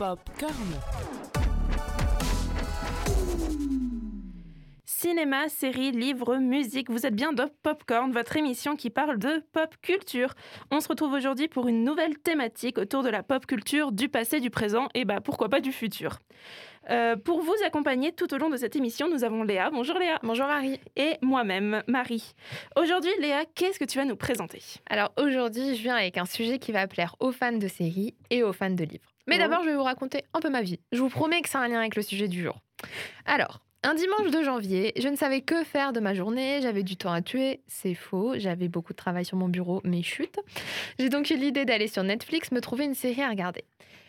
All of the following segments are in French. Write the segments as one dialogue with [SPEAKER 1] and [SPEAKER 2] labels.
[SPEAKER 1] Popcorn. Cinéma, séries, livres, musique, vous êtes bien dans Popcorn, votre émission qui parle de pop culture. On se retrouve aujourd'hui pour une nouvelle thématique autour de la pop culture du passé, du présent et bah pourquoi pas du futur. Euh, pour vous accompagner tout au long de cette émission, nous avons Léa. Bonjour Léa.
[SPEAKER 2] Bonjour Marie.
[SPEAKER 1] Et moi-même, Marie. Aujourd'hui, Léa, qu'est-ce que tu vas nous présenter?
[SPEAKER 2] Alors aujourd'hui, je viens avec un sujet qui va plaire aux fans de séries et aux fans de livres. Mais d'abord, je vais vous raconter un peu ma vie. Je vous promets que ça a un lien avec le sujet du jour. Alors, un dimanche de janvier, je ne savais que faire de ma journée, j'avais du temps à tuer, c'est faux, j'avais beaucoup de travail sur mon bureau, mais chute. J'ai donc eu l'idée d'aller sur Netflix me trouver une série à regarder.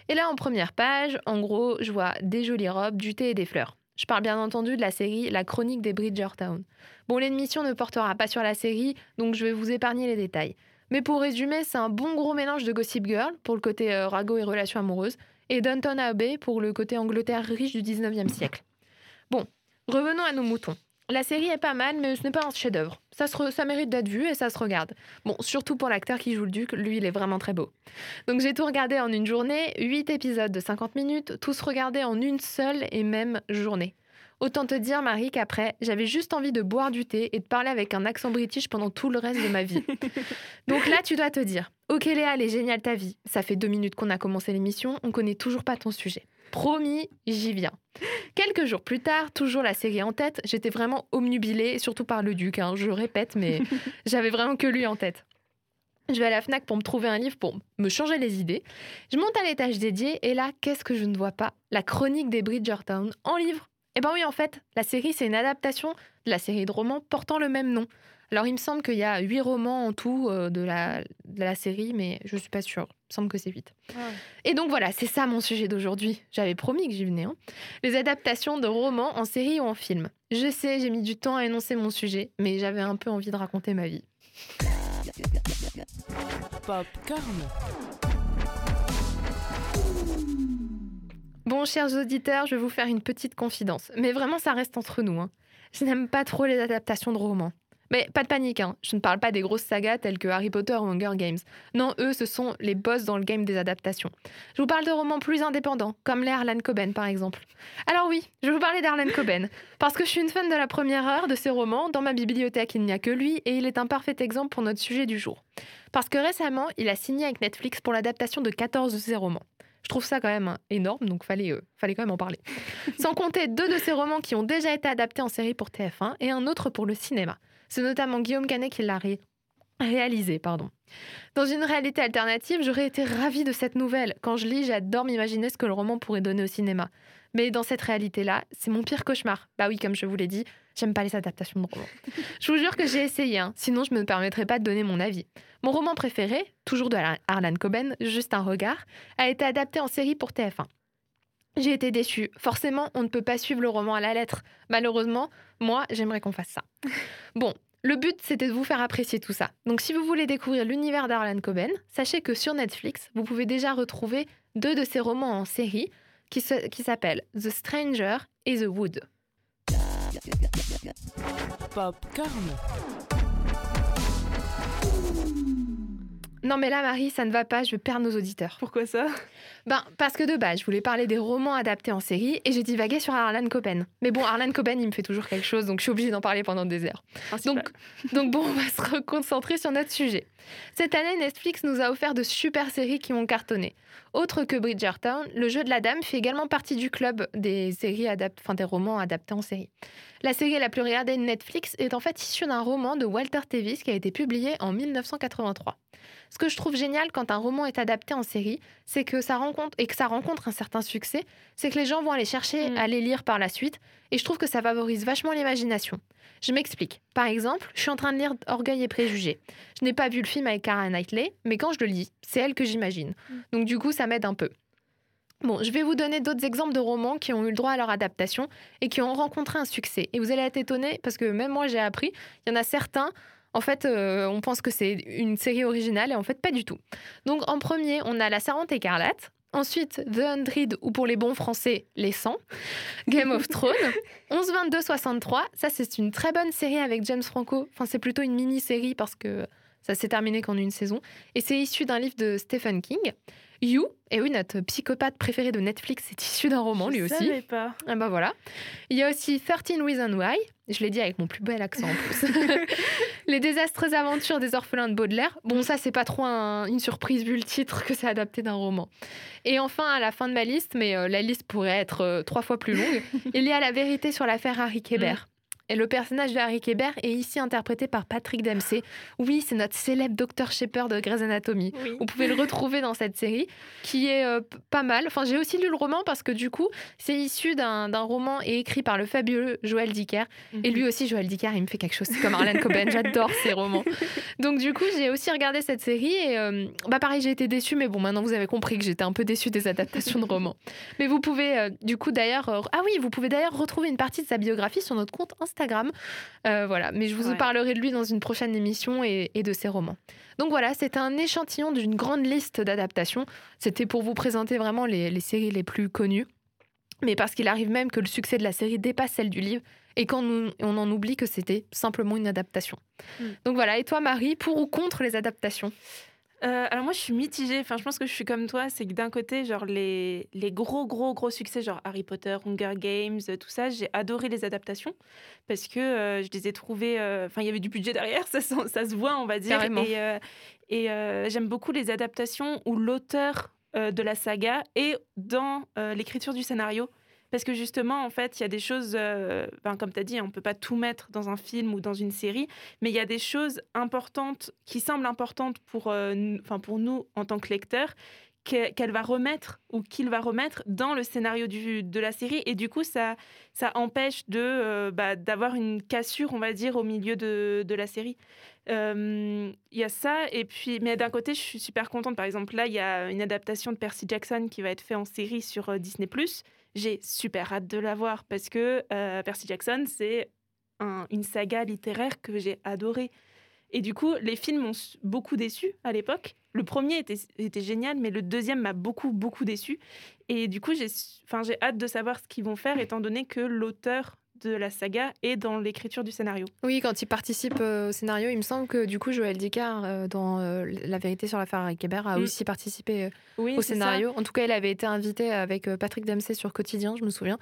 [SPEAKER 2] Et là, en première page, en gros, je vois des jolies robes, du thé et des fleurs. Je parle bien entendu de la série La chronique des Bridgertown. Bon, l'émission ne portera pas sur la série, donc je vais vous épargner les détails. Mais pour résumer, c'est un bon gros mélange de Gossip Girl pour le côté euh, ragot et relations amoureuses, et Downton Abbey pour le côté Angleterre riche du 19e siècle. Bon, revenons à nos moutons. La série est pas mal, mais ce n'est pas un chef-d'œuvre. Ça, ça mérite d'être vu et ça se regarde. Bon, surtout pour l'acteur qui joue le duc, lui, il est vraiment très beau. Donc j'ai tout regardé en une journée, 8 épisodes de 50 minutes, tous regardés en une seule et même journée. Autant te dire, Marie, qu'après, j'avais juste envie de boire du thé et de parler avec un accent british pendant tout le reste de ma vie. Donc là, tu dois te dire, ok Léa, elle est géniale ta vie. Ça fait deux minutes qu'on a commencé l'émission, on connaît toujours pas ton sujet. Promis, j'y viens. Quelques jours plus tard, toujours la série en tête, j'étais vraiment omnubilée, surtout par le duc, hein, je répète, mais j'avais vraiment que lui en tête. Je vais à la FNAC pour me trouver un livre pour me changer les idées. Je monte à l'étage dédié et là, qu'est-ce que je ne vois pas? La chronique des Bridgertown en livre. Eh ben oui, en fait, la série, c'est une adaptation de la série de romans portant le même nom. Alors, il me semble qu'il y a huit romans en tout euh, de, la, de la série, mais je suis pas sûre. Il me semble que c'est huit. Et donc voilà, c'est ça mon sujet d'aujourd'hui. J'avais promis que j'y venais. hein. Les adaptations de romans en série ou en film. Je sais, j'ai mis du temps à énoncer mon sujet, mais j'avais un peu envie de raconter ma vie.
[SPEAKER 1] Popcorn.
[SPEAKER 2] Bon, chers auditeurs, je vais vous faire une petite confidence. Mais vraiment, ça reste entre nous. hein. Je n'aime pas trop les adaptations de romans. Mais pas de panique, hein. je ne parle pas des grosses sagas telles que Harry Potter ou Hunger Games. Non, eux, ce sont les boss dans le game des adaptations. Je vous parle de romans plus indépendants, comme les Coben par exemple. Alors oui, je vais vous parler d'Harlan Coben, parce que je suis une fan de la première heure de ses romans. Dans ma bibliothèque, il n'y a que lui, et il est un parfait exemple pour notre sujet du jour. Parce que récemment, il a signé avec Netflix pour l'adaptation de 14 de ses romans. Je trouve ça quand même hein, énorme, donc fallait, euh, fallait quand même en parler. Sans compter deux de ses romans qui ont déjà été adaptés en série pour TF1 et un autre pour le cinéma. C'est notamment Guillaume Canet qui l'a ré- réalisé. Pardon. Dans une réalité alternative, j'aurais été ravie de cette nouvelle. Quand je lis, j'adore m'imaginer ce que le roman pourrait donner au cinéma. Mais dans cette réalité-là, c'est mon pire cauchemar. Bah oui, comme je vous l'ai dit, j'aime pas les adaptations de romans. Je vous jure que j'ai essayé, hein, sinon je me permettrais pas de donner mon avis. Mon roman préféré, toujours de Harlan Coben, Juste un regard, a été adapté en série pour TF1. J'ai été déçue. Forcément, on ne peut pas suivre le roman à la lettre. Malheureusement, moi, j'aimerais qu'on fasse ça. Bon, le but, c'était de vous faire apprécier tout ça. Donc, si vous voulez découvrir l'univers d'Harlan Coben, sachez que sur Netflix, vous pouvez déjà retrouver deux de ses romans en série qui, se- qui s'appellent The Stranger et The Wood.
[SPEAKER 1] Popcorn.
[SPEAKER 2] Non, mais là, Marie, ça ne va pas, je vais perdre nos auditeurs.
[SPEAKER 1] Pourquoi ça?
[SPEAKER 2] Ben, parce que de base, je voulais parler des romans adaptés en série et j'ai divagué sur Harlan Coben. Mais bon, Harlan Coben, il me fait toujours quelque chose, donc je suis obligée d'en parler pendant des heures. Donc, donc bon, on va se reconcentrer sur notre sujet. Cette année, Netflix nous a offert de super séries qui ont cartonné. Autre que Bridgertown, Le jeu de la dame fait également partie du club des séries adapt... enfin, des romans adaptés en série. La série la plus regardée de Netflix est en fait issue d'un roman de Walter Tevis qui a été publié en 1983. Ce que je trouve génial quand un roman est adapté en série, c'est que ça rencontre et que ça rencontre un certain succès, c'est que les gens vont aller chercher
[SPEAKER 1] Mm.
[SPEAKER 2] à les lire par la suite et je trouve que ça favorise vachement l'imagination. Je m'explique. Par exemple, je suis en train de lire Orgueil et préjugés. Je n'ai pas vu le film avec Cara Knightley, mais quand je le lis, c'est elle que j'imagine. Donc du coup, ça m'aide un peu. Bon, je vais vous donner d'autres exemples de romans qui ont eu le droit à leur adaptation et qui ont rencontré un succès. Et vous allez être étonnés parce que même moi j'ai appris, il y en a certains, en fait, euh, on pense que c'est une série originale et en fait pas du tout. Donc en premier, on a La Servante écarlate. Ensuite, The Hundred, ou pour les bons français, Les 100. Game of Thrones. 11, 22, 63. Ça, c'est une très bonne série avec James Franco. Enfin, c'est plutôt une mini-série parce que ça s'est terminé qu'en une saison. Et c'est issu d'un livre de Stephen King. You, et oui, notre psychopathe préféré de Netflix est issu d'un roman, lui aussi.
[SPEAKER 1] Je savais pas.
[SPEAKER 2] Ah bah voilà. Il y a aussi 13 Reasons Why. Je l'ai dit avec mon plus bel accent en plus. Les désastreuses aventures des orphelins de Baudelaire. Bon, ça, c'est pas trop un- une surprise vu le titre que c'est adapté d'un roman. Et enfin, à la fin de ma liste, mais euh, la liste pourrait être euh, trois fois plus longue, il y a la vérité sur l'affaire Harry Kéber. Et le personnage de Harry Kéber est ici interprété par Patrick Dempsey. Oui, c'est notre célèbre Dr Shepard de Grey's Anatomy.
[SPEAKER 1] Oui.
[SPEAKER 2] Vous pouvez le retrouver dans cette série, qui est euh, pas mal. Enfin, j'ai aussi lu le roman parce que du coup, c'est issu d'un roman et écrit par le fabuleux Joël Dicker. Et lui aussi, Joël Dicker, il me fait quelque chose. C'est comme Arlene Coben, j'adore ses romans. Donc du coup, j'ai aussi regardé cette série et euh, bah pareil, j'ai été déçue, mais bon, maintenant vous avez compris que j'étais un peu déçue des adaptations de romans. Mais vous pouvez euh, du coup d'ailleurs, ah oui, vous pouvez d'ailleurs retrouver une partie de sa biographie sur notre compte Instagram. Euh, voilà, mais je vous en
[SPEAKER 1] Ouais.
[SPEAKER 2] parlerai de lui dans une prochaine émission et, et de ses romans. Donc voilà, c'est un échantillon d'une grande liste d'adaptations. C'était pour vous présenter vraiment les, les séries les plus connues. Mais parce qu'il arrive même que le succès de la série dépasse celle du livre et quand nous- on en oublie que c'était simplement une adaptation.
[SPEAKER 1] Mm.
[SPEAKER 2] Donc voilà, et toi Marie, pour ou contre les adaptations?
[SPEAKER 1] Euh, alors moi je suis mitigée, enfin je pense que je suis comme toi, c'est que d'un côté genre les, les gros gros gros succès genre Harry Potter, Hunger Games, euh, tout ça, j'ai adoré les adaptations parce que euh, je les ai trouvées, enfin il y avait du budget derrière, ça, ça se voit on va dire,
[SPEAKER 2] Carrément.
[SPEAKER 1] et, et j'aime beaucoup les adaptations où l'auteur de la saga est dans l'écriture du scénario. Parce que justement, en fait, il y a des choses, euh, ben, comme tu as dit, on ne peut pas tout mettre dans un film ou dans une série, mais il y a des choses importantes qui semblent importantes pour, euh, pour nous en tant que lecteurs que- qu'elle va remettre ou qu'il va remettre dans le scénario de la série. Et du coup ça, ça empêche de euh, bah, d'avoir une cassure on va dire au milieu de, la série. Euh, il y a ça et puis mais d'un côté je suis super contente. Par exemple là il y a une adaptation de Percy Jackson qui va être fait en série sur euh, Disney j'ai super hâte de la voir parce que euh, Percy Jackson c'est un- une saga littéraire que j'ai adorée et du coup, les films m'ont beaucoup déçu à l'époque. Le premier était, était génial, mais le deuxième m'a beaucoup, beaucoup déçu. Et du coup, j'ai hâte de savoir ce qu'ils vont faire, étant donné que l'auteur de la saga est dans l'écriture du scénario.
[SPEAKER 2] Oui, quand il participe euh, au scénario, il me semble que du coup Joël Dicker, euh, dans euh, La vérité sur l'affaire Harry Kéber, a
[SPEAKER 1] Mm.
[SPEAKER 2] aussi participé
[SPEAKER 1] Oui,
[SPEAKER 2] au
[SPEAKER 1] ça.
[SPEAKER 2] scénario. En tout cas, il avait été invité avec Patrick Dempsey sur Quotidien, je me souviens.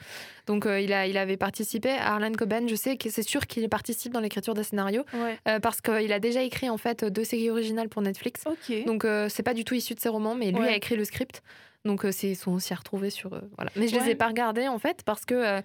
[SPEAKER 2] Donc, il, a, il avait participé. Arlan Coben, je sais que c'est sûr qu'il participe dans l'écriture des scénarios
[SPEAKER 1] Ouais.
[SPEAKER 2] parce qu'il a déjà écrit en fait deux séries originales pour Netflix.
[SPEAKER 1] Ok.
[SPEAKER 2] Donc, c'est pas du tout issu de ses romans, mais lui
[SPEAKER 1] Ouais.
[SPEAKER 2] a écrit le script. Donc, euh, ils sont aussi à retrouver sur. euh, voilà. Mais je les
[SPEAKER 1] Ouais.
[SPEAKER 2] ai pas regardés en fait parce que. euh,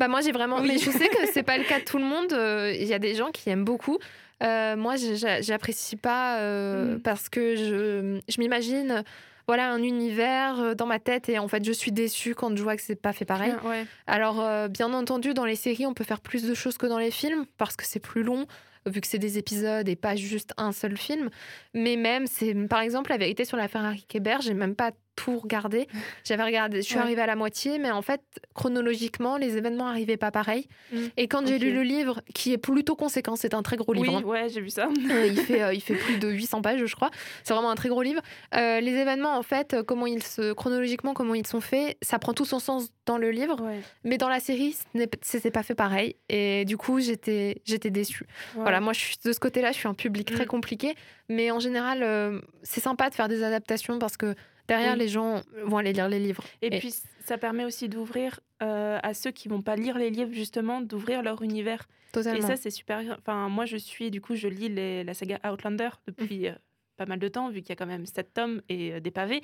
[SPEAKER 2] bah moi j'ai vraiment
[SPEAKER 1] Oui.
[SPEAKER 2] mais je sais que c'est pas le cas de tout le monde euh, il y a des gens qui aiment beaucoup Euh, moi j'apprécie pas euh,
[SPEAKER 1] Mm.
[SPEAKER 2] parce que je, je m'imagine voilà un univers euh, dans ma tête et en fait je suis déçue quand je vois que c'est pas fait pareil
[SPEAKER 1] Ah, ouais.
[SPEAKER 2] alors, bien entendu, dans les séries, on peut faire plus de choses que dans les films parce que c'est plus long, vu que c'est des épisodes et pas juste un seul film. Mais même, c'est par exemple la vérité sur l'affaire Harry Kéber, j'ai même pas tout regardé. J'avais regardé, je suis
[SPEAKER 1] Ouais.
[SPEAKER 2] arrivée à la moitié, mais en fait, chronologiquement, les événements arrivaient pas pareil.
[SPEAKER 1] Mm.
[SPEAKER 2] Et quand j'ai lu le livre, qui est plutôt conséquent, c'est un très gros livre.
[SPEAKER 1] Oui,
[SPEAKER 2] hein.
[SPEAKER 1] ouais, j'ai vu ça.
[SPEAKER 2] Euh, il, fait, euh, il fait plus de 800 pages, je crois. C'est vraiment un très gros livre. Euh, les événements, en fait, comment ils se, chronologiquement, comment ils sont faits, ça prend tout son sens dans le livre.
[SPEAKER 1] Ouais.
[SPEAKER 2] Mais dans la série, ce n'est- c'était pas fait pareil. Et du coup, j'étais déçue. Voilà, moi, je suis, de ce côté-là, je suis un public très
[SPEAKER 1] Mm.
[SPEAKER 2] compliqué. Mais en général, c'est sympa de faire des adaptations parce que derrière,
[SPEAKER 1] Oui.
[SPEAKER 2] les gens vont aller lire les livres.
[SPEAKER 1] Et,
[SPEAKER 2] Et-
[SPEAKER 1] puis, ça permet aussi d'ouvrir euh, à ceux qui vont pas lire les livres, justement, d'ouvrir leur univers.
[SPEAKER 2] Totalement.
[SPEAKER 1] Et ça, c'est super. Enfin, moi, je suis, du coup, je lis les- la saga Outlander depuis euh, pas mal de temps, vu qu'il y a quand même sept tomes et euh, des pavés.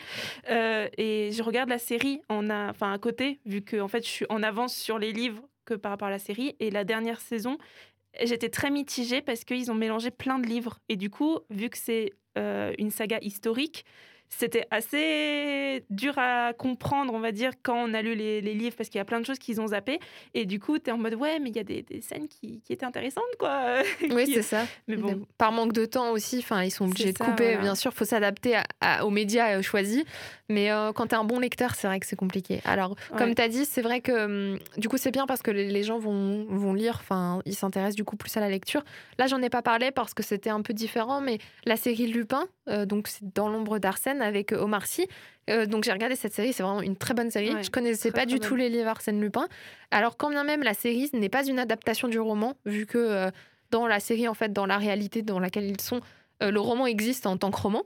[SPEAKER 1] Euh, et je regarde la série en a, enfin, à côté, vu que en fait, je suis en avance sur les livres que par rapport à la série. Et la dernière saison, j'étais très mitigée parce qu'ils ont mélangé plein de livres. Et du coup, vu que c'est euh, une saga historique, c'était assez dur à comprendre, on va dire, quand on a lu les, les livres, parce qu'il y a plein de choses qu'ils ont zappé. Et du coup, tu es en mode, ouais, mais il y a des, des scènes qui, qui étaient intéressantes, quoi.
[SPEAKER 2] Oui,
[SPEAKER 1] Qui-
[SPEAKER 2] c'est ça.
[SPEAKER 1] Mais bon,
[SPEAKER 2] Par manque de temps aussi, enfin, ils sont obligés de couper.
[SPEAKER 1] voilà.
[SPEAKER 2] Bien sûr, faut s'adapter aux médias euh, choisis. Mais euh, quand tu es un bon lecteur, c'est vrai que c'est compliqué. Alors, comme tu as dit, c'est vrai que hum, du coup, c'est bien parce que les, les gens vont, vont lire, enfin, ils s'intéressent du coup plus à la lecture. Là, j'en ai pas parlé parce que c'était un peu différent, mais la série Lupin, euh, donc c'est Dans l'ombre d'Arsène avec euh, Omar Sy. Euh, donc j'ai regardé cette série, c'est vraiment une très bonne série.
[SPEAKER 1] Ouais,
[SPEAKER 2] je connaissais pas du tout les livres Arsène Lupin. Alors quand bien même la série n'est pas une adaptation du roman, vu que euh, dans la série, en fait, dans la réalité dans laquelle ils sont, euh, le roman existe en tant que roman.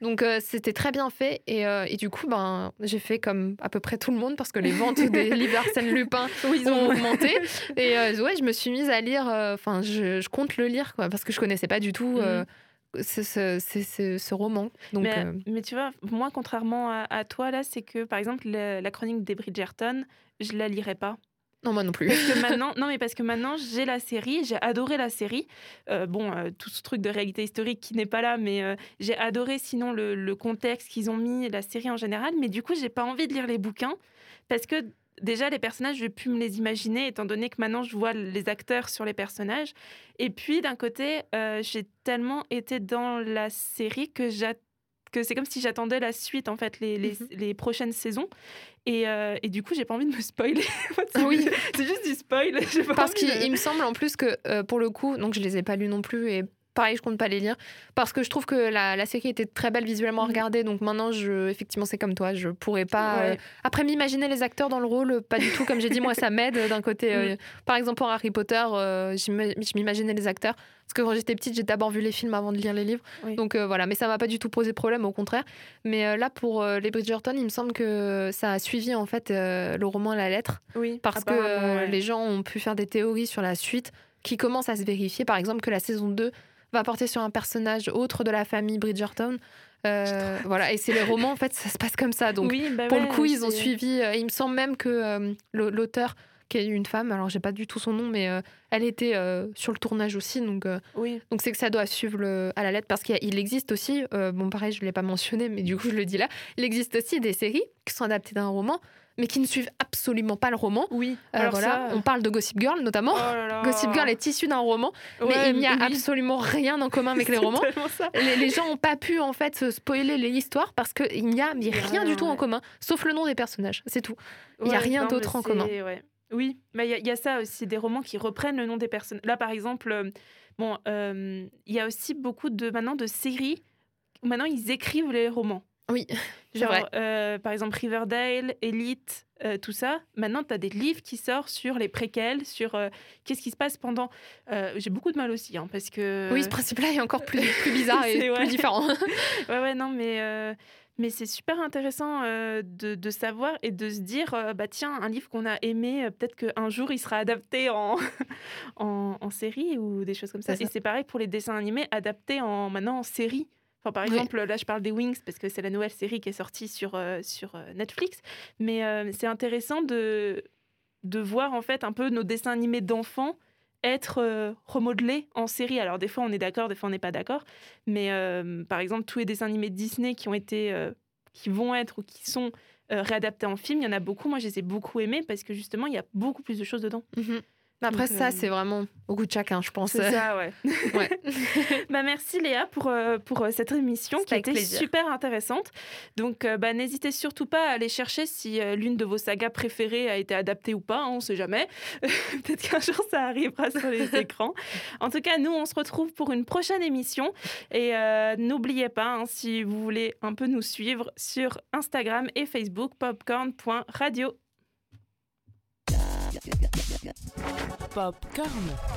[SPEAKER 2] Donc euh, c'était très bien fait et, euh, et, du coup ben j'ai fait comme à peu près tout le monde parce que les ventes des livres d'Arsène Lupin ont augmenté et ouais je me suis mise à lire. Enfin je, je, compte le lire quoi parce que je connaissais pas du tout. Mhm. Ce, ce, roman. Donc,
[SPEAKER 1] mais, mais, tu vois, moi, contrairement à, toi, là, c'est que, par exemple, la, chronique des Bridgerton, je la lirais pas.
[SPEAKER 2] Non, moi non plus.
[SPEAKER 1] Parce que maintenant, non, mais parce que maintenant, j'ai la série, j'ai adoré la série. Euh, bon, euh, tout ce truc de réalité historique qui n'est pas là, mais euh, j'ai adoré sinon le, contexte qu'ils ont mis, la série en général. Mais du coup, j'ai pas envie de lire les bouquins parce que déjà, les personnages, je vais plus me les imaginer, étant donné que maintenant, je vois les acteurs sur les personnages. Et puis, d'un côté, j'ai tellement été dans la série que j'attends que c'est comme si j'attendais la suite, en fait, les, les, mhm. les prochaines saisons. Et, euh, et, du coup, j'ai pas envie de me spoiler.
[SPEAKER 2] oui.
[SPEAKER 1] C'est juste du spoil.
[SPEAKER 2] Parce qu'il me semble en plus que, euh, pour le coup, donc je les ai pas lus non plus, et pareil, je compte pas les lire parce que je trouve que la, la série était très belle visuellement mm. regarder. Donc maintenant, je, effectivement, c'est comme toi, je pourrais pas. Euh, après, m'imaginer les acteurs dans le rôle, pas du tout. Comme j'ai dit, moi, ça m'aide d'un côté. Mm. par exemple, pour Harry Potter, je m'imaginais les acteurs. Parce que quand j'étais petite, j'ai d'abord vu les films avant de lire les livres. Donc euh, voilà, mais ça m'a pas du tout posé problème, au contraire. Mais euh, là, pour euh, les Bridgerton, il me semble que ça a suivi en fait le roman à la lettre.
[SPEAKER 1] Oui.
[SPEAKER 2] Parce que les gens ont pu faire des théories sur la suite qui commencent à se vérifier. Par exemple, que la saison 2 va porter sur un personnage autre de la famille Bridgerton. voilà, et c'est les romans, en fait, ça se passe comme ça. Donc, bah pour le coup, ils ont suivi. il me semble même que l'auteur qui est une femme. Alors, j'ai pas du tout son nom, mais euh, elle était euh, sur le tournage aussi. Donc, euh,
[SPEAKER 1] oui.
[SPEAKER 2] donc c'est que ça doit suivre le, à la lettre parce qu'il existe aussi, bon, pareil, je l'ai pas mentionné, mais du coup, je le dis là, il existe aussi des séries qui sont adaptées d'un roman mais qui ne suivent absolument pas le roman.
[SPEAKER 1] Oui.
[SPEAKER 2] Alors voilà, on parle de Gossip Girl notamment.
[SPEAKER 1] Oh
[SPEAKER 2] Gossip Girl est issu d'un roman, mais il n'y a absolument rien en commun avec les romans. Les, les, gens n'ont pas pu en fait se spoiler les histoires parce qu'il n'y a, rien du tout en commun, sauf le nom des personnages. C'est tout. Il n'y a rien d'autre en commun.
[SPEAKER 1] Oui, mais il y, a ça aussi, des romans qui reprennent le nom des personnes. Là, par exemple, euh, bon, euh, il y a aussi beaucoup de maintenant de séries où maintenant ils écrivent les romans.
[SPEAKER 2] Oui,
[SPEAKER 1] genre euh, par exemple Riverdale, Elite, tout ça. Maintenant, tu as des livres qui sortent sur les préquels, sur qu'est-ce qui se passe pendant. J'ai beaucoup de mal aussi, hein, parce que.
[SPEAKER 2] Oui, ce principe-là est encore plus, plus bizarre et plus différent.
[SPEAKER 1] ouais, ouais, non, mais mais c'est super intéressant euh, de, savoir et de se dire, euh, bah tiens, un livre qu'on a aimé, euh, peut-être qu'un jour il sera adapté en, en, série ou des choses comme ça. Et c'est pareil pour les dessins animés adaptés en, maintenant en série. Enfin, par exemple, là je parle des Wings parce que c'est la nouvelle série qui est sortie sur, sur Netflix. Mais c'est intéressant de, de voir en fait un peu nos dessins animés d'enfants être euh, remodelé en série. Alors des fois on est d'accord, des fois on n'est pas d'accord, mais euh, par exemple tous les dessins animés de Disney qui ont été, euh, qui vont être ou qui sont réadaptés en film, il y en a beaucoup. Moi je les ai beaucoup aimés parce que justement il y a beaucoup plus de choses dedans.
[SPEAKER 2] Mhm. Après, ça, euh, c'est vraiment au goût de chacun, je pense.
[SPEAKER 1] C'est ça, ouais. bah, merci Léa pour, euh, pour euh, cette émission qui a été super intéressante. Donc, bah, n'hésitez surtout pas à aller chercher si l'une de vos sagas préférées a été adaptée ou pas, hein, on ne sait jamais. Peut-être qu'un jour ça arrivera sur les écrans. En tout cas, nous, on se retrouve pour une prochaine émission. Et n'oubliez pas, hein, si vous voulez un peu nous suivre sur Instagram et Facebook, popcorn.radio. Popcorn.